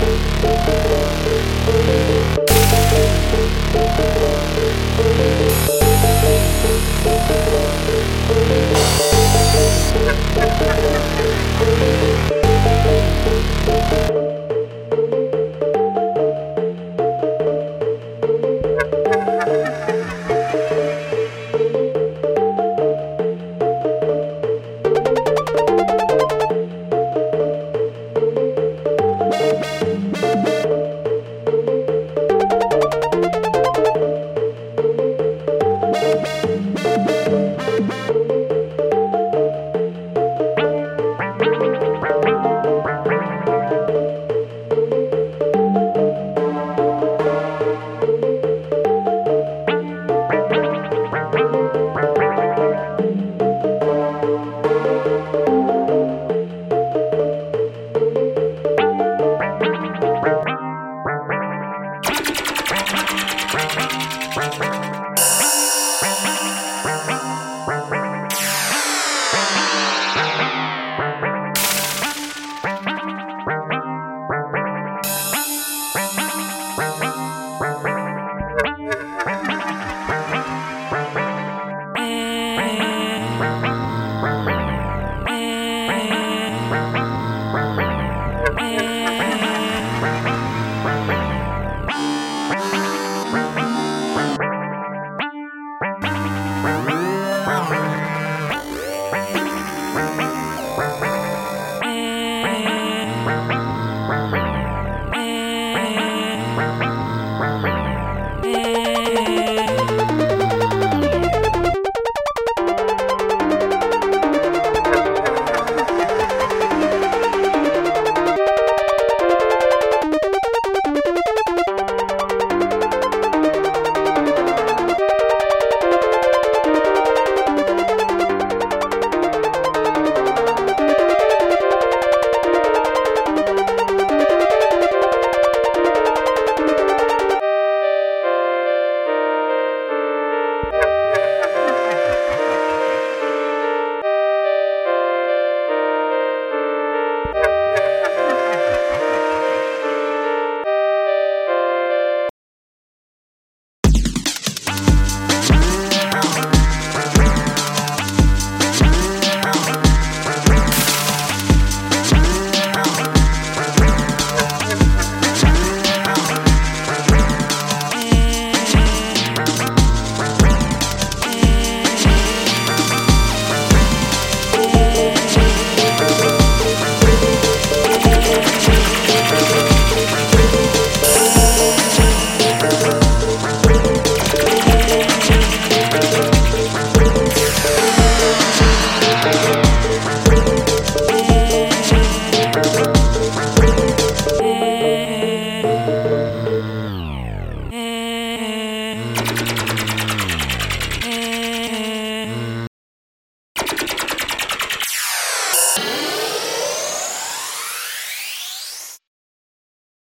Thank Bye.